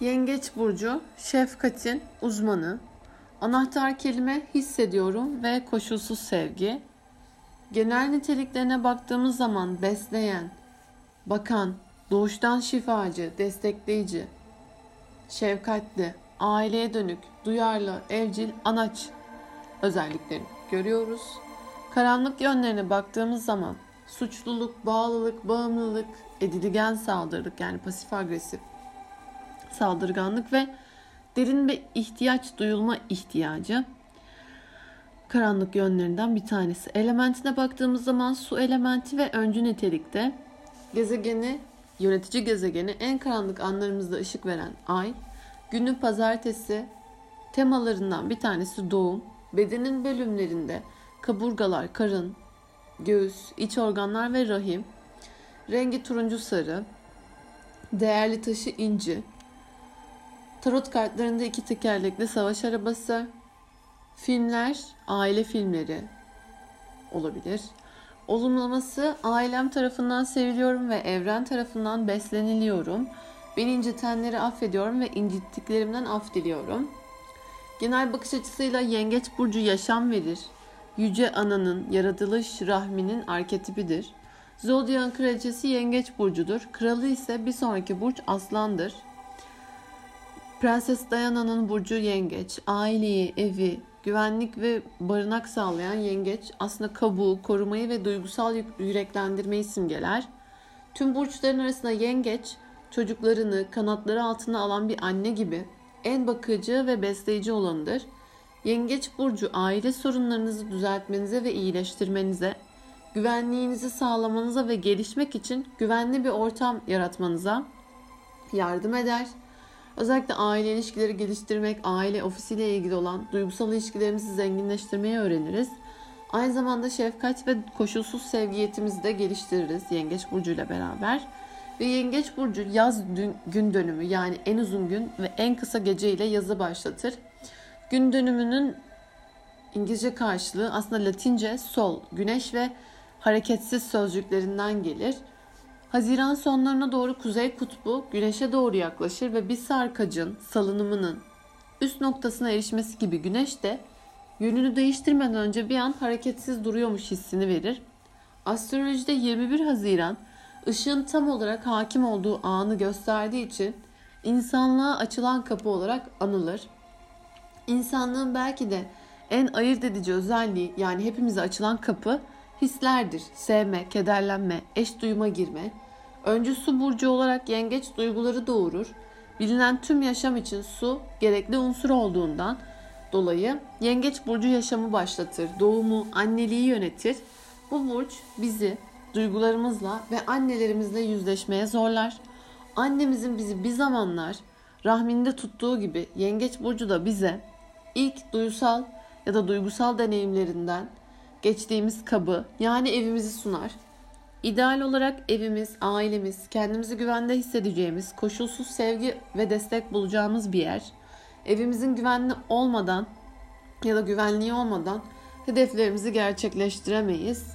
Yengeç burcu şefkatin uzmanı. Anahtar kelime hissediyorum ve koşulsuz sevgi. Genel niteliklerine baktığımız zaman besleyen, bakan, doğuştan şifacı, destekleyici, şefkatli, aileye dönük, duyarlı, evcil, anaç özelliklerini görüyoruz. Karanlık yönlerine baktığımız zaman suçluluk, bağlılık, bağımlılık, edilgen saldırılık yani pasif agresif saldırganlık ve derin bir ihtiyaç duyulma ihtiyacı. Karanlık yönlerinden bir tanesi. Elementine baktığımız zaman su elementi ve öncü nitelikte gezegeni, yönetici gezegeni en karanlık anlarımızda ışık veren ay, günü pazartesi temalarından bir tanesi doğum, bedenin bölümlerinde kaburgalar, karın, göğüs, iç organlar ve rahim, rengi turuncu sarı, değerli taşı inci, tarot kartlarında iki tekerlekli savaş arabası, filmler, aile filmleri olabilir. Olumlaması ailem tarafından seviliyorum ve evren tarafından besleniliyorum. Beni incitenleri affediyorum ve incittiklerimden af diliyorum. Genel bakış açısıyla yengeç burcu yaşam verir. Yüce Ana'nın yaratılış rahminin arketipidir. Zodyan kraliçesi yengeç burcudur. Kralı ise bir sonraki burç aslandır. Prenses Diana'nın burcu yengeç. Aileyi, evi, güvenlik ve barınak sağlayan yengeç aslında kabuğu, korumayı ve duygusal yüreklendirmeyi simgeler. Tüm burçların arasında yengeç çocuklarını kanatları altına alan bir anne gibi en bakıcı ve besleyici olanıdır. Yengeç burcu aile sorunlarınızı düzeltmenize ve iyileştirmenize, güvenliğinizi sağlamanıza ve gelişmek için güvenli bir ortam yaratmanıza yardım eder. Özellikle aile ilişkileri geliştirmek, aile ofisiyle ilgili olan duygusal ilişkilerimizi zenginleştirmeyi öğreniriz. Aynı zamanda şefkat ve koşulsuz sevgi yetimizi de geliştiririz Yengeç Burcu ile beraber. Ve Yengeç Burcu yaz gün dönümü yani en uzun gün ve en kısa gece ile yazı başlatır. Gün dönümünün İngilizce karşılığı aslında Latince sol, güneş ve hareketsiz sözcüklerinden gelir. Haziran sonlarına doğru kuzey kutbu güneşe doğru yaklaşır ve bir sarkacın salınımının üst noktasına erişmesi gibi güneş de yönünü değiştirmeden önce bir an hareketsiz duruyormuş hissini verir. Astrolojide 21 Haziran ışığın tam olarak hakim olduğu anı gösterdiği için insanlığa açılan kapı olarak anılır. İnsanlığın belki de en ayırt edici özelliği yani hepimize açılan kapı hislerdir. Sevme, kederlenme, eş duyuma girme. Öncü su burcu olarak yengeç duyguları doğurur. Bilinen tüm yaşam için su gerekli unsur olduğundan dolayı yengeç burcu yaşamı başlatır. Doğumu, anneliği yönetir. Bu burç bizi duygularımızla ve annelerimizle yüzleşmeye zorlar. Annemizin bizi bir zamanlar rahminde tuttuğu gibi yengeç burcu da bize ilk duysal ya da duygusal deneyimlerinden geçtiğimiz kabı yani evimizi sunar. İdeal olarak evimiz, ailemiz, kendimizi güvende hissedeceğimiz, koşulsuz sevgi ve destek bulacağımız bir yer. Evimizin güvenli olmadan ya da güvenliği olmadan hedeflerimizi gerçekleştiremeyiz.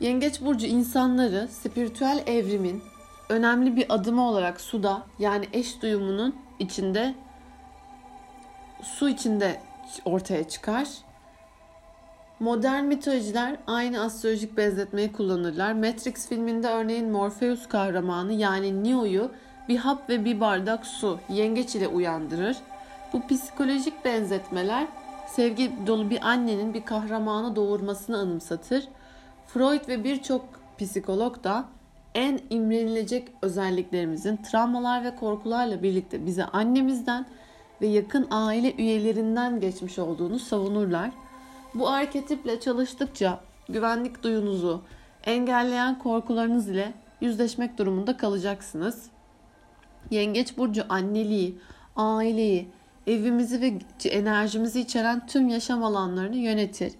Yengeç burcu insanları spiritüel evrimin önemli bir adımı olarak suda yani eş duyumunun içinde su içinde ortaya çıkar. Modern mitolojiler aynı astrolojik benzetmeyi kullanırlar. Matrix filminde örneğin Morpheus kahramanı yani Neo'yu bir hap ve bir bardak su yengeç ile uyandırır. Bu psikolojik benzetmeler sevgi dolu bir annenin bir kahramanı doğurmasını anımsatır. Freud ve birçok psikolog da en imrenilecek özelliklerimizin travmalar ve korkularla birlikte bize annemizden ve yakın aile üyelerinden geçmiş olduğunu savunurlar. Bu arketiple çalıştıkça güvenlik duyunuzu engelleyen korkularınız ile yüzleşmek durumunda kalacaksınız. Yengeç burcu anneliği, aileyi, evimizi ve enerjimizi içeren tüm yaşam alanlarını yönetir.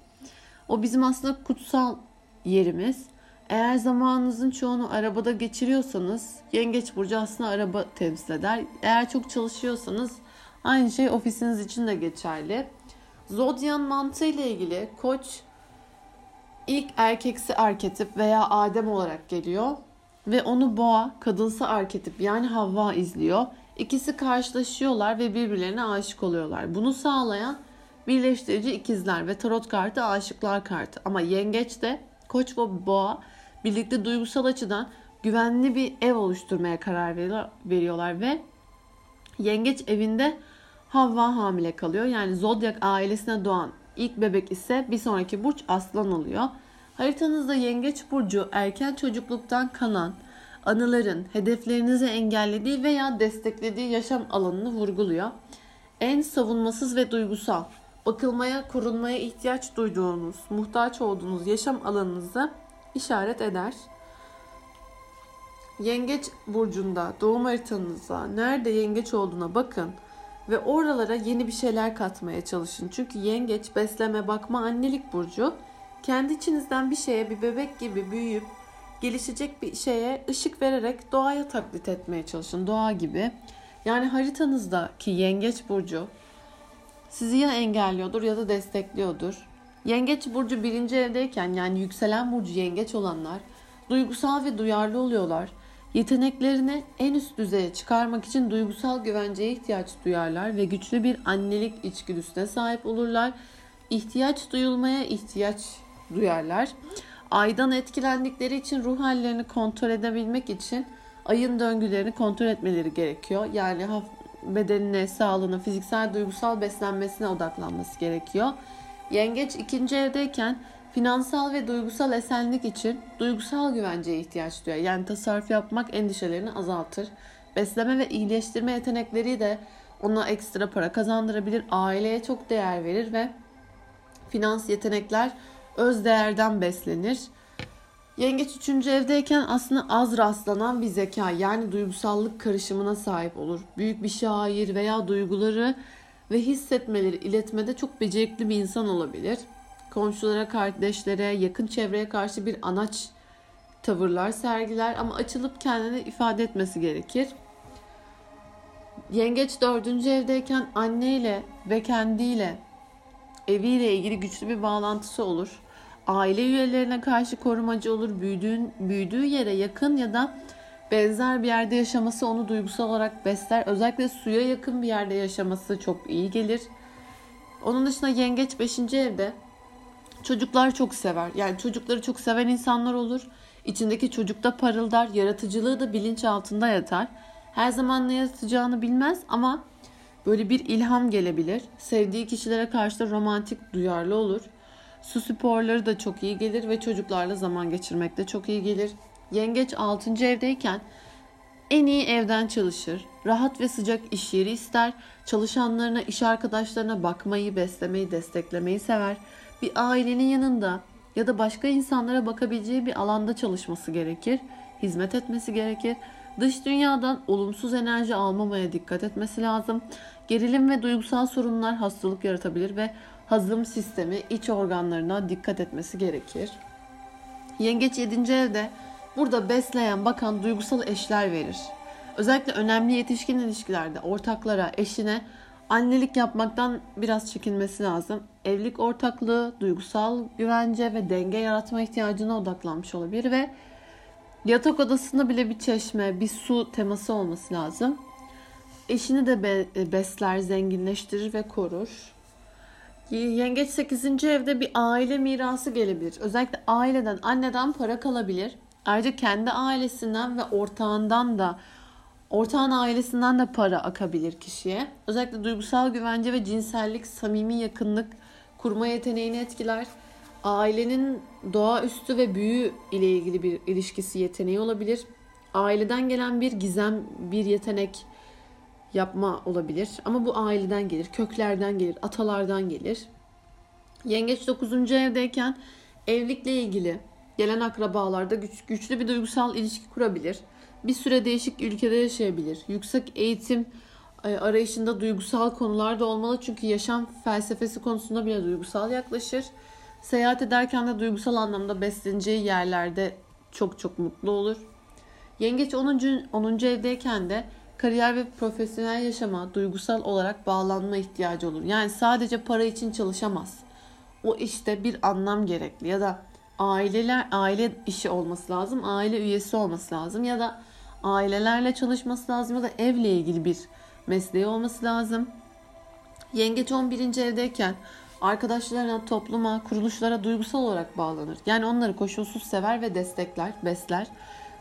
O bizim aslında kutsal yerimiz. Eğer zamanınızın çoğunu arabada geçiriyorsanız Yengeç burcu aslında araba temsil eder. Eğer çok çalışıyorsanız aynı şey ofisiniz için de geçerli. Zodyan mantığı ile ilgili koç ilk erkeksi arketip veya Adem olarak geliyor. ve onu boğa, kadınsı arketip yani Havva izliyor. İkisi karşılaşıyorlar ve birbirlerine aşık oluyorlar. Bunu sağlayan birleştirici ikizler ve tarot kartı aşıklar kartı. Ama yengeç de koç ve boğa birlikte duygusal açıdan güvenli bir ev oluşturmaya karar veriyorlar ve yengeç evinde Havva hamile kalıyor. Yani zodyak ailesine doğan ilk bebek ise bir sonraki burç aslan oluyor. Haritanızda yengeç burcu erken çocukluktan kalan anıların hedeflerinizi engellediği veya desteklediği yaşam alanını vurguluyor. En savunmasız ve duygusal, bakılmaya, korunmaya ihtiyaç duyduğunuz, muhtaç olduğunuz yaşam alanınızı işaret eder. Yengeç burcunda doğum haritanıza nerede yengeç olduğuna bakın ve oralara yeni bir şeyler katmaya çalışın. Çünkü yengeç besleme, bakma, annelik burcu kendi içinizden bir şeye bir bebek gibi büyüyüp gelişecek bir şeye ışık vererek doğaya taklit etmeye çalışın. Doğa gibi. Yani haritanızdaki yengeç burcu sizi ya engelliyordur ya da destekliyordur. Yengeç burcu birinci evdeyken yani yükselen burcu yengeç olanlar duygusal ve duyarlı oluyorlar. Yeteneklerini en üst düzeye çıkarmak için duygusal güvenceye ihtiyaç duyarlar ve güçlü bir annelik içgüdüsüne sahip olurlar. İhtiyaç duyulmaya ihtiyaç duyarlar. Aydan etkilendikleri için ruh hallerini kontrol edebilmek için ayın döngülerini kontrol etmeleri gerekiyor. Yani bedenine, sağlığına, fiziksel, duygusal beslenmesine odaklanması gerekiyor. Yengeç ikinci evdeyken finansal ve duygusal esenlik için duygusal güvenceye ihtiyaç duyar. Yani tasarruf yapmak endişelerini azaltır. Besleme ve iyileştirme yetenekleri de ona ekstra para kazandırabilir. Aileye çok değer verir ve finans yetenekler öz değerden beslenir. Yengeç 3. evdeyken aslında az rastlanan bir zeka yani duygusallık karışımına sahip olur. Büyük bir şair veya duyguları ve hissetmeleri iletmede çok becerikli bir insan olabilir. Komşulara, kardeşlere, yakın çevreye karşı bir anaç tavırlar sergiler ama açılıp kendini ifade etmesi gerekir. Yengeç dördüncü evdeyken anneyle ve kendiyle eviyle ilgili güçlü bir bağlantısı olur aile üyelerine karşı korumacı olur. Büyüdüğün, büyüdüğü yere yakın ya da benzer bir yerde yaşaması onu duygusal olarak besler. Özellikle suya yakın bir yerde yaşaması çok iyi gelir. Onun dışında yengeç 5. evde çocuklar çok sever. Yani çocukları çok seven insanlar olur. İçindeki çocukta parıldar, yaratıcılığı da bilinç altında yatar. Her zaman ne yaratacağını bilmez ama böyle bir ilham gelebilir. Sevdiği kişilere karşı da romantik, duyarlı olur. Su sporları da çok iyi gelir ve çocuklarla zaman geçirmek de çok iyi gelir. Yengeç 6. evdeyken en iyi evden çalışır. Rahat ve sıcak iş yeri ister. Çalışanlarına, iş arkadaşlarına bakmayı, beslemeyi, desteklemeyi sever. Bir ailenin yanında ya da başka insanlara bakabileceği bir alanda çalışması gerekir. Hizmet etmesi gerekir. Dış dünyadan olumsuz enerji almamaya dikkat etmesi lazım. Gerilim ve duygusal sorunlar hastalık yaratabilir ve hazım sistemi, iç organlarına dikkat etmesi gerekir. Yengeç 7. evde burada besleyen, bakan duygusal eşler verir. Özellikle önemli yetişkin ilişkilerde ortaklara, eşine annelik yapmaktan biraz çekinmesi lazım. Evlilik ortaklığı, duygusal güvence ve denge yaratma ihtiyacına odaklanmış olabilir ve yatak odasında bile bir çeşme, bir su teması olması lazım. Eşini de besler, zenginleştirir ve korur. Yengeç 8. evde bir aile mirası gelebilir. Özellikle aileden, anneden para kalabilir. Ayrıca kendi ailesinden ve ortağından da ortağın ailesinden de para akabilir kişiye. Özellikle duygusal güvence ve cinsellik, samimi yakınlık kurma yeteneğini etkiler. Ailenin doğaüstü ve büyü ile ilgili bir ilişkisi yeteneği olabilir. Aileden gelen bir gizem, bir yetenek, yapma olabilir. Ama bu aileden gelir, köklerden gelir, atalardan gelir. Yengeç 9. evdeyken evlilikle ilgili gelen akrabalarda güç, güçlü bir duygusal ilişki kurabilir. Bir süre değişik ülkede yaşayabilir. Yüksek eğitim arayışında duygusal konularda olmalı çünkü yaşam felsefesi konusunda bile duygusal yaklaşır. Seyahat ederken de duygusal anlamda besleneceği yerlerde çok çok mutlu olur. Yengeç 10. 10. evdeyken de kariyer ve profesyonel yaşama duygusal olarak bağlanma ihtiyacı olur. Yani sadece para için çalışamaz. O işte bir anlam gerekli ya da aileler aile işi olması lazım, aile üyesi olması lazım ya da ailelerle çalışması lazım ya da evle ilgili bir mesleği olması lazım. Yengeç 11. evdeyken arkadaşlarına, topluma, kuruluşlara duygusal olarak bağlanır. Yani onları koşulsuz sever ve destekler, besler.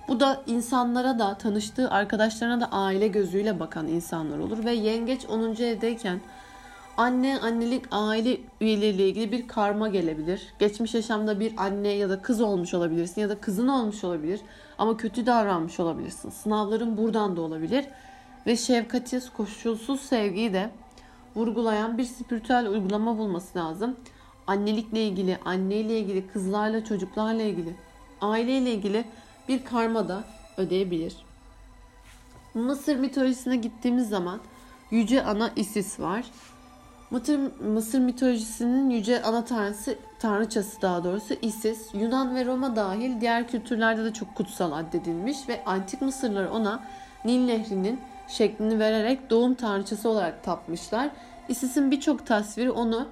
Bu da insanlara da tanıştığı arkadaşlarına da aile gözüyle bakan insanlar olur ve yengeç 10. evdeyken anne, annelik, aile üyeleriyle ilgili bir karma gelebilir. Geçmiş yaşamda bir anne ya da kız olmuş olabilirsin ya da kızın olmuş olabilir ama kötü davranmış olabilirsin. Sınavların buradan da olabilir ve şefkati, koşulsuz sevgiyi de vurgulayan bir spiritüel uygulama bulması lazım. Annelikle ilgili, anneyle ilgili, kızlarla, çocuklarla ilgili, aileyle ilgili bir karma da ödeyebilir. Mısır mitolojisine gittiğimiz zaman Yüce Ana Isis var. Mısır, Mısır mitolojisinin yüce ana tanrısı, tanrıçası daha doğrusu Isis, Yunan ve Roma dahil diğer kültürlerde de çok kutsal addedilmiş ve antik Mısırlılar ona Nil Nehri'nin şeklini vererek doğum tanrıçası olarak tapmışlar. Isis'in birçok tasviri onu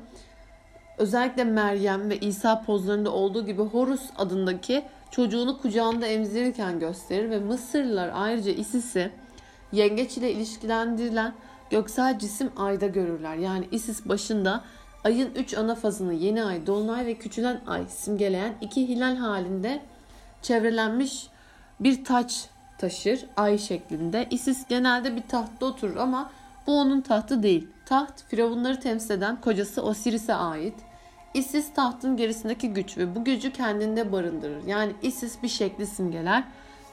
özellikle Meryem ve İsa pozlarında olduğu gibi Horus adındaki çocuğunu kucağında emzirirken gösterir ve Mısırlılar ayrıca Isis'i yengeç ile ilişkilendirilen göksel cisim ayda görürler. Yani Isis başında ayın 3 ana fazını yeni ay, dolunay ve küçülen ay simgeleyen iki hilal halinde çevrelenmiş bir taç taşır ay şeklinde. Isis genelde bir tahtta oturur ama bu onun tahtı değil. Taht firavunları temsil eden kocası Osiris'e ait. Isis tahtın gerisindeki güç ve bu gücü kendinde barındırır. Yani Isis bir şekli simgeler.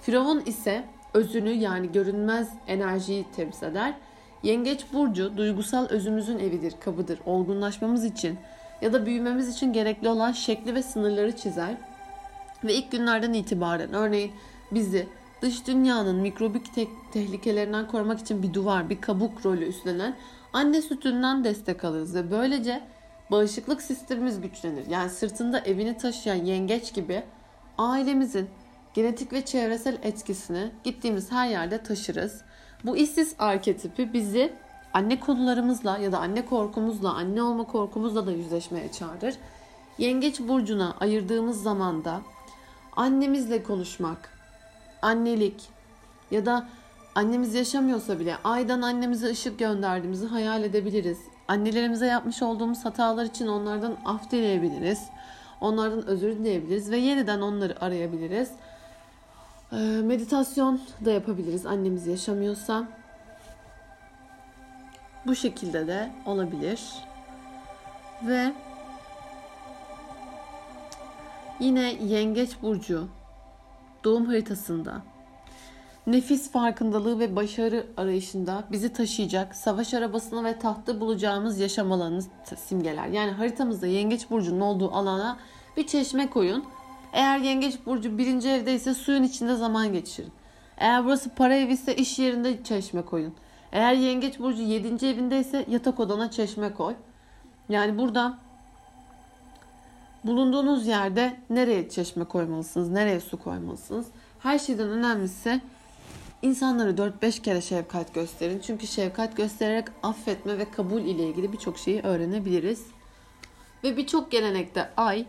Firavun ise özünü yani görünmez enerjiyi temsil eder. Yengeç burcu duygusal özümüzün evidir, kabıdır. Olgunlaşmamız için ya da büyümemiz için gerekli olan şekli ve sınırları çizer. Ve ilk günlerden itibaren örneğin bizi dış dünyanın mikrobik te- tehlikelerinden korumak için bir duvar, bir kabuk rolü üstlenen anne sütünden destek alırız ve böylece bağışıklık sistemimiz güçlenir. Yani sırtında evini taşıyan yengeç gibi ailemizin genetik ve çevresel etkisini gittiğimiz her yerde taşırız. Bu Isis arketipi bizi anne konularımızla ya da anne korkumuzla, anne olma korkumuzla da yüzleşmeye çağırır. Yengeç burcuna ayırdığımız zamanda annemizle konuşmak, annelik ya da annemiz yaşamıyorsa bile aydan annemize ışık gönderdiğimizi hayal edebiliriz. Annelerimize yapmış olduğumuz hatalar için onlardan af dileyebiliriz. Onlardan özür dileyebiliriz ve yeniden onları arayabiliriz. Ee, meditasyon da yapabiliriz annemiz yaşamıyorsa. Bu şekilde de olabilir. Ve yine Yengeç burcu doğum haritasında nefis farkındalığı ve başarı arayışında bizi taşıyacak savaş arabasını ve tahtı bulacağımız yaşam alanını simgeler. Yani haritamızda Yengeç burcunun olduğu alana bir çeşme koyun eğer yengeç burcu birinci evdeyse suyun içinde zaman geçirin. Eğer burası para evi ise iş yerinde çeşme koyun. Eğer yengeç burcu yedinci evindeyse yatak odana çeşme koy. Yani burada bulunduğunuz yerde nereye çeşme koymalısınız, nereye su koymalısınız. Her şeyden önemlisi insanları 4-5 kere şefkat gösterin. Çünkü şefkat göstererek affetme ve kabul ile ilgili birçok şeyi öğrenebiliriz. Ve birçok gelenekte ay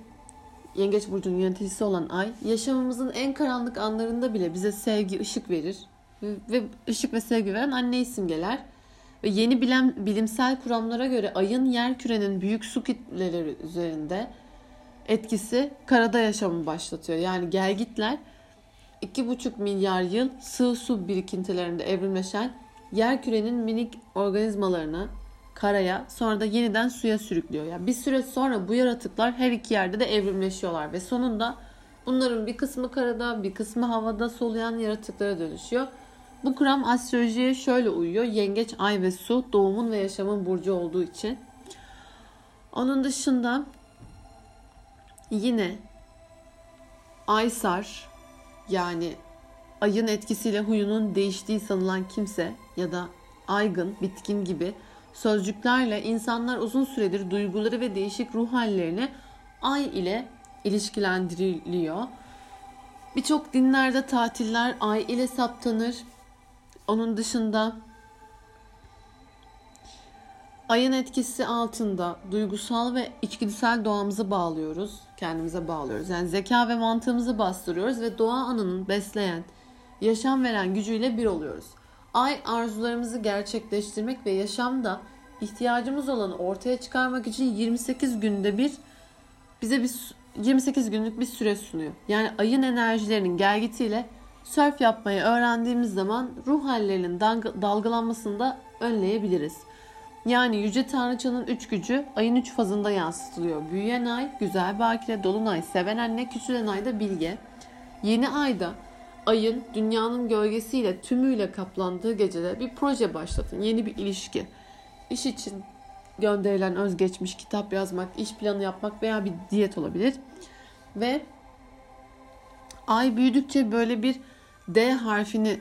Yengeç burcunun yöneticisi olan ay yaşamımızın en karanlık anlarında bile bize sevgi, ışık verir ve ışık ve sevgi veren anne simgeler. Ve yeni bilim, bilimsel kuramlara göre ayın yer kürenin büyük su kitleleri üzerinde etkisi karada yaşamı başlatıyor. Yani gelgitler 2,5 milyar yıl sığ su birikintilerinde evrimleşen yer kürenin minik organizmalarına karaya sonra da yeniden suya sürüklüyor. Yani bir süre sonra bu yaratıklar her iki yerde de evrimleşiyorlar ve sonunda bunların bir kısmı karada bir kısmı havada soluyan yaratıklara dönüşüyor. Bu kuram astrolojiye şöyle uyuyor. Yengeç, ay ve su doğumun ve yaşamın burcu olduğu için. Onun dışında yine Aysar yani ayın etkisiyle huyunun değiştiği sanılan kimse ya da aygın, bitkin gibi sözcüklerle insanlar uzun süredir duyguları ve değişik ruh hallerini ay ile ilişkilendiriliyor. Birçok dinlerde tatiller ay ile saptanır. Onun dışında ayın etkisi altında duygusal ve içgüdüsel doğamızı bağlıyoruz. Kendimize bağlıyoruz. Yani zeka ve mantığımızı bastırıyoruz ve doğa anının besleyen, yaşam veren gücüyle bir oluyoruz. Ay arzularımızı gerçekleştirmek ve yaşamda ihtiyacımız olanı ortaya çıkarmak için 28 günde bir bize bir 28 günlük bir süre sunuyor. Yani ayın enerjilerinin gelgitiyle surf yapmayı öğrendiğimiz zaman ruh hallerinin dalgalanmasını da önleyebiliriz. Yani Yüce Tanrıçanın üç gücü ayın üç fazında yansıtılıyor. Büyüyen ay, güzel bakire, dolunay, seven anne, küçülen ay da bilge. Yeni ayda ayın dünyanın gölgesiyle tümüyle kaplandığı gecede bir proje başlatın. Yeni bir ilişki. İş için gönderilen özgeçmiş, kitap yazmak, iş planı yapmak veya bir diyet olabilir. Ve ay büyüdükçe böyle bir D harfini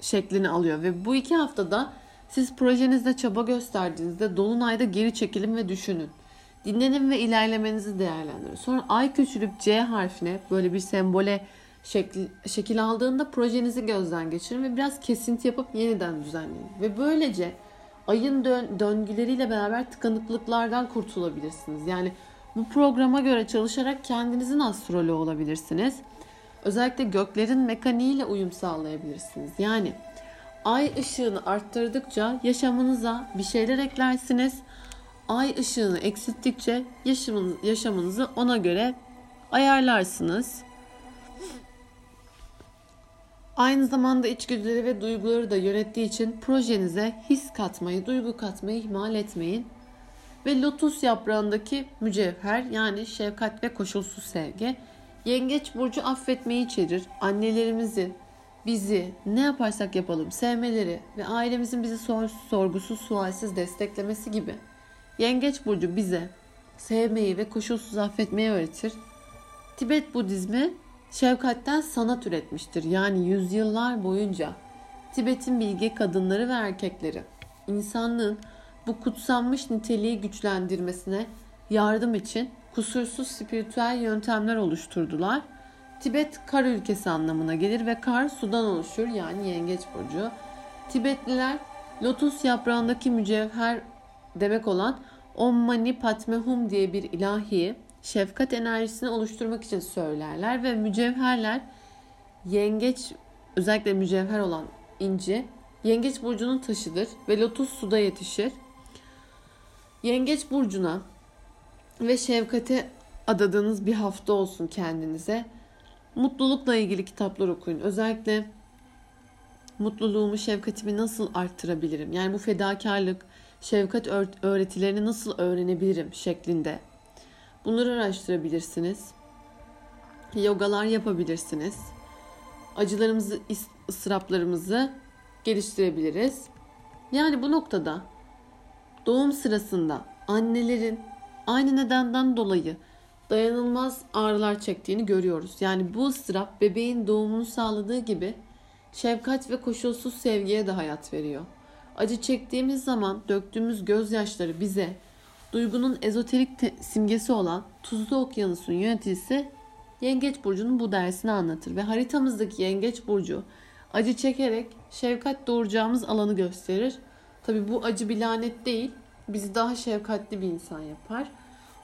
şeklini alıyor ve bu iki haftada siz projenizde çaba gösterdiğinizde dolunayda geri çekilin ve düşünün. Dinlenin ve ilerlemenizi değerlendirin. Sonra ay küçülüp C harfine böyle bir sembole şekil, şekil aldığında projenizi gözden geçirin ve biraz kesinti yapıp yeniden düzenleyin. Ve böylece ayın dön, döngüleriyle beraber tıkanıklıklardan kurtulabilirsiniz. Yani bu programa göre çalışarak kendinizin astroloğu olabilirsiniz. Özellikle göklerin mekaniğiyle uyum sağlayabilirsiniz. Yani ay ışığını arttırdıkça yaşamınıza bir şeyler eklersiniz. Ay ışığını eksilttikçe yaşamınızı ona göre ayarlarsınız. Aynı zamanda içgüdüleri ve duyguları da yönettiği için projenize his katmayı, duygu katmayı ihmal etmeyin. Ve lotus yaprağındaki mücevher yani şefkat ve koşulsuz sevgi Yengeç burcu affetmeyi içerir. Annelerimizi, bizi ne yaparsak yapalım sevmeleri ve ailemizin bizi sor, sorgusuz sualsiz desteklemesi gibi. Yengeç burcu bize sevmeyi ve koşulsuz affetmeyi öğretir. Tibet Budizmi şefkatten sanat üretmiştir. Yani yüzyıllar boyunca Tibet'in bilge kadınları ve erkekleri insanlığın bu kutsanmış niteliği güçlendirmesine yardım için kusursuz spiritüel yöntemler oluşturdular. Tibet kar ülkesi anlamına gelir ve kar sudan oluşur yani yengeç burcu. Tibetliler lotus yaprağındaki mücevher demek olan Om Mani Padme Hum diye bir ilahi şefkat enerjisini oluşturmak için söylerler ve mücevherler yengeç özellikle mücevher olan inci yengeç burcunun taşıdır ve lotus suda yetişir. Yengeç burcuna ve şefkate adadığınız bir hafta olsun kendinize. Mutlulukla ilgili kitaplar okuyun. Özellikle mutluluğumu, şefkatimi nasıl arttırabilirim? Yani bu fedakarlık, şefkat öğretilerini nasıl öğrenebilirim şeklinde. Bunları araştırabilirsiniz. Yogalar yapabilirsiniz. Acılarımızı, ıstıraplarımızı geliştirebiliriz. Yani bu noktada doğum sırasında annelerin aynı nedenden dolayı dayanılmaz ağrılar çektiğini görüyoruz. Yani bu ıstırap bebeğin doğumunu sağladığı gibi şefkat ve koşulsuz sevgiye de hayat veriyor. Acı çektiğimiz zaman döktüğümüz gözyaşları bize duygunun ezoterik te- simgesi olan Tuzlu Okyanus'un yöneticisi Yengeç Burcu'nun bu dersini anlatır ve haritamızdaki Yengeç Burcu acı çekerek şefkat doğuracağımız alanı gösterir. Tabi bu acı bir lanet değil, bizi daha şefkatli bir insan yapar.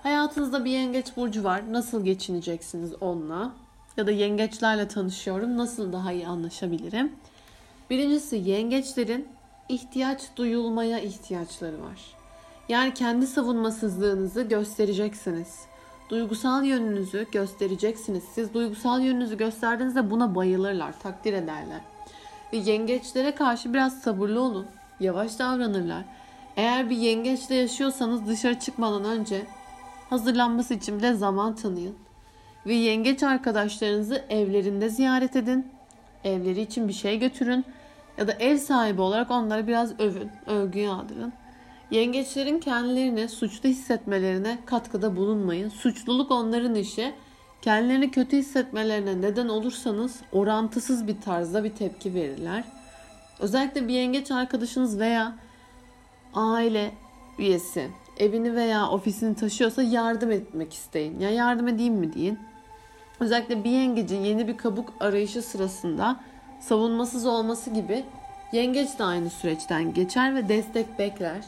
Hayatınızda bir yengeç burcu var. Nasıl geçineceksiniz onunla? Ya da yengeçlerle tanışıyorum. Nasıl daha iyi anlaşabilirim? Birincisi yengeçlerin ihtiyaç duyulmaya ihtiyaçları var. Yani kendi savunmasızlığınızı göstereceksiniz. Duygusal yönünüzü göstereceksiniz. Siz duygusal yönünüzü gösterdiğinizde buna bayılırlar, takdir ederler. Ve yengeçlere karşı biraz sabırlı olun. Yavaş davranırlar. Eğer bir yengeçle yaşıyorsanız dışarı çıkmadan önce hazırlanması için bile zaman tanıyın. Ve yengeç arkadaşlarınızı evlerinde ziyaret edin. Evleri için bir şey götürün. Ya da ev sahibi olarak onları biraz övün, övgü yağdırın. Yengeçlerin kendilerini suçlu hissetmelerine katkıda bulunmayın. Suçluluk onların işi. Kendilerini kötü hissetmelerine neden olursanız orantısız bir tarzda bir tepki verirler. Özellikle bir yengeç arkadaşınız veya aile üyesi evini veya ofisini taşıyorsa yardım etmek isteyin. Ya yardım edeyim mi deyin. Özellikle bir yengecin yeni bir kabuk arayışı sırasında savunmasız olması gibi yengeç de aynı süreçten geçer ve destek bekler.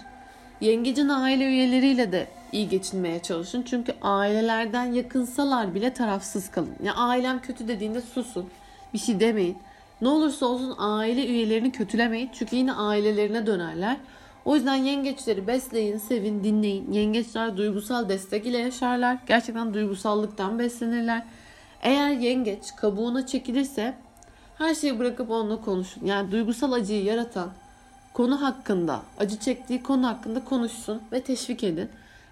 Yengecin aile üyeleriyle de iyi geçinmeye çalışın. Çünkü ailelerden yakınsalar bile tarafsız kalın. Ya ailem kötü dediğinde susun. Bir şey demeyin. Ne olursa olsun aile üyelerini kötülemeyin. Çünkü yine ailelerine dönerler. O yüzden yengeçleri besleyin, sevin, dinleyin. Yengeçler duygusal destek ile yaşarlar. Gerçekten duygusallıktan beslenirler. Eğer yengeç kabuğuna çekilirse her şeyi bırakıp onunla konuşun. Yani duygusal acıyı yaratan konu hakkında, acı çektiği konu hakkında konuşsun ve teşvik edin.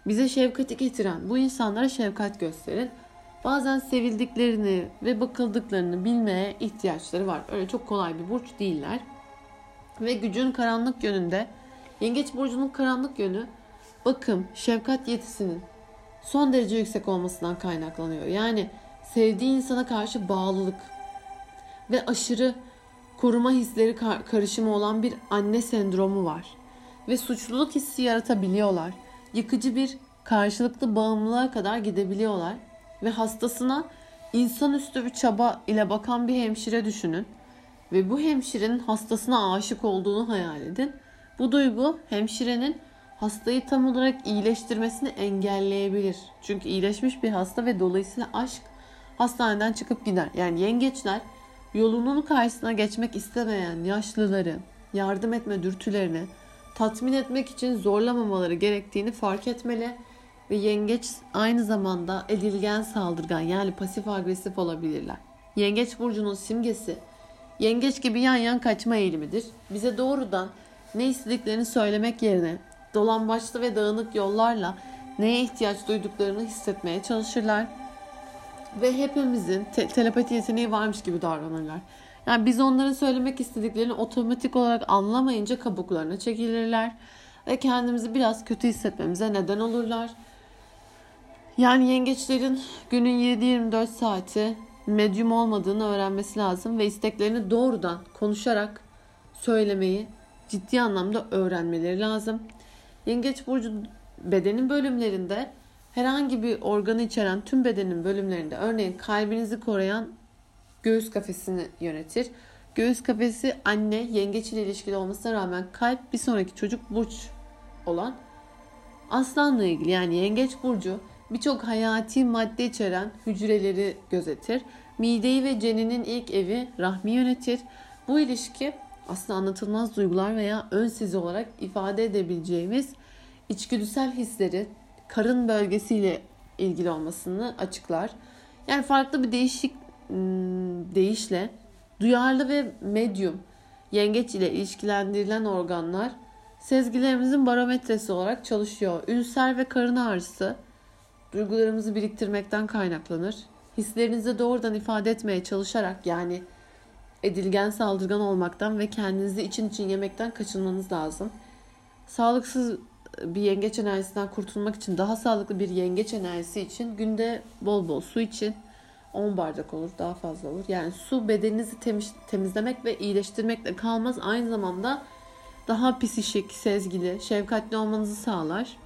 Bize şefkati getiren bu insanlara şefkat gösterin. Bazen sevildiklerini ve bakıldıklarını bilmeye ihtiyaçları var. Öyle çok kolay bir burç değiller. Ve gücün karanlık yönünde Yengeç burcunun karanlık yönü bakım, şefkat yetisinin son derece yüksek olmasından kaynaklanıyor. Yani sevdiği insana karşı bağlılık ve aşırı koruma hisleri karışımı olan bir anne sendromu var. Ve suçluluk hissi yaratabiliyorlar. Yıkıcı bir karşılıklı bağımlılığa kadar gidebiliyorlar. Ve hastasına insanüstü bir çaba ile bakan bir hemşire düşünün. Ve bu hemşirenin hastasına aşık olduğunu hayal edin. Bu duygu hemşirenin hastayı tam olarak iyileştirmesini engelleyebilir. Çünkü iyileşmiş bir hasta ve dolayısıyla aşk hastaneden çıkıp gider. Yani yengeçler yolunun karşısına geçmek istemeyen yaşlıları, yardım etme dürtülerini tatmin etmek için zorlamamaları gerektiğini fark etmeli ve yengeç aynı zamanda edilgen saldırgan yani pasif agresif olabilirler. Yengeç burcunun simgesi yengeç gibi yan yan kaçma eğilimidir. Bize doğrudan ne istediklerini söylemek yerine dolambaçlı ve dağınık yollarla neye ihtiyaç duyduklarını hissetmeye çalışırlar. Ve hepimizin te- telepati yeteneği varmış gibi davranırlar. Yani biz onların söylemek istediklerini otomatik olarak anlamayınca kabuklarına çekilirler ve kendimizi biraz kötü hissetmemize neden olurlar. Yani yengeçlerin günün 7-24 saati medyum olmadığını öğrenmesi lazım ve isteklerini doğrudan konuşarak söylemeyi ciddi anlamda öğrenmeleri lazım. Yengeç burcu bedenin bölümlerinde herhangi bir organı içeren tüm bedenin bölümlerinde örneğin kalbinizi koruyan göğüs kafesini yönetir. Göğüs kafesi anne yengeç ile ilişkili olmasına rağmen kalp bir sonraki çocuk burç olan aslanla ilgili yani yengeç burcu birçok hayati madde içeren hücreleri gözetir. Mideyi ve ceninin ilk evi rahmi yönetir. Bu ilişki aslında anlatılmaz duygular veya ön sezi olarak ifade edebileceğimiz içgüdüsel hisleri karın bölgesiyle ilgili olmasını açıklar. Yani farklı bir değişik hmm, deyişle duyarlı ve medyum yengeç ile ilişkilendirilen organlar sezgilerimizin barometresi olarak çalışıyor. Ülser ve karın ağrısı duygularımızı biriktirmekten kaynaklanır. Hislerinizi doğrudan ifade etmeye çalışarak yani edilgen saldırgan olmaktan ve kendinizi için için yemekten kaçınmanız lazım. Sağlıksız bir yengeç enerjisinden kurtulmak için daha sağlıklı bir yengeç enerjisi için günde bol bol su için 10 bardak olur daha fazla olur. Yani su bedeninizi temiz, temizlemek ve iyileştirmekle kalmaz. Aynı zamanda daha pisişik, sezgili, şefkatli olmanızı sağlar.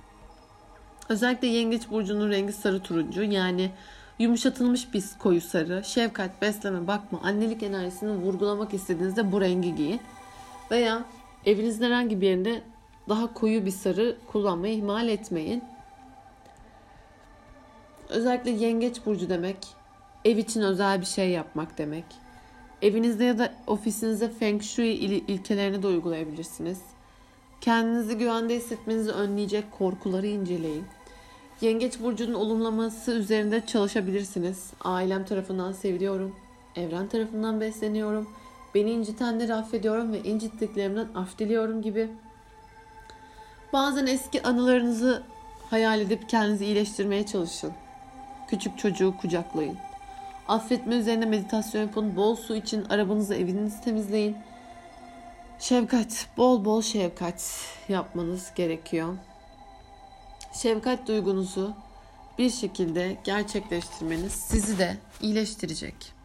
Özellikle yengeç burcunun rengi sarı turuncu. Yani Yumuşatılmış bir koyu sarı, şefkat, besleme, bakma, annelik enerjisini vurgulamak istediğinizde bu rengi giyin. Veya evinizin herhangi bir yerinde daha koyu bir sarı kullanmayı ihmal etmeyin. Özellikle yengeç burcu demek ev için özel bir şey yapmak demek. Evinizde ya da ofisinizde Feng Shui ilkelerini de uygulayabilirsiniz. Kendinizi güvende hissetmenizi önleyecek korkuları inceleyin. Yengeç burcunun olumlaması üzerinde çalışabilirsiniz. Ailem tarafından seviliyorum. Evren tarafından besleniyorum. Beni incitenleri affediyorum ve incittiklerimden af diliyorum gibi. Bazen eski anılarınızı hayal edip kendinizi iyileştirmeye çalışın. Küçük çocuğu kucaklayın. Affetme üzerine meditasyon yapın. Bol su için arabanızı, evinizi temizleyin. Şefkat, bol bol şefkat yapmanız gerekiyor şefkat duygunuzu bir şekilde gerçekleştirmeniz sizi de iyileştirecek.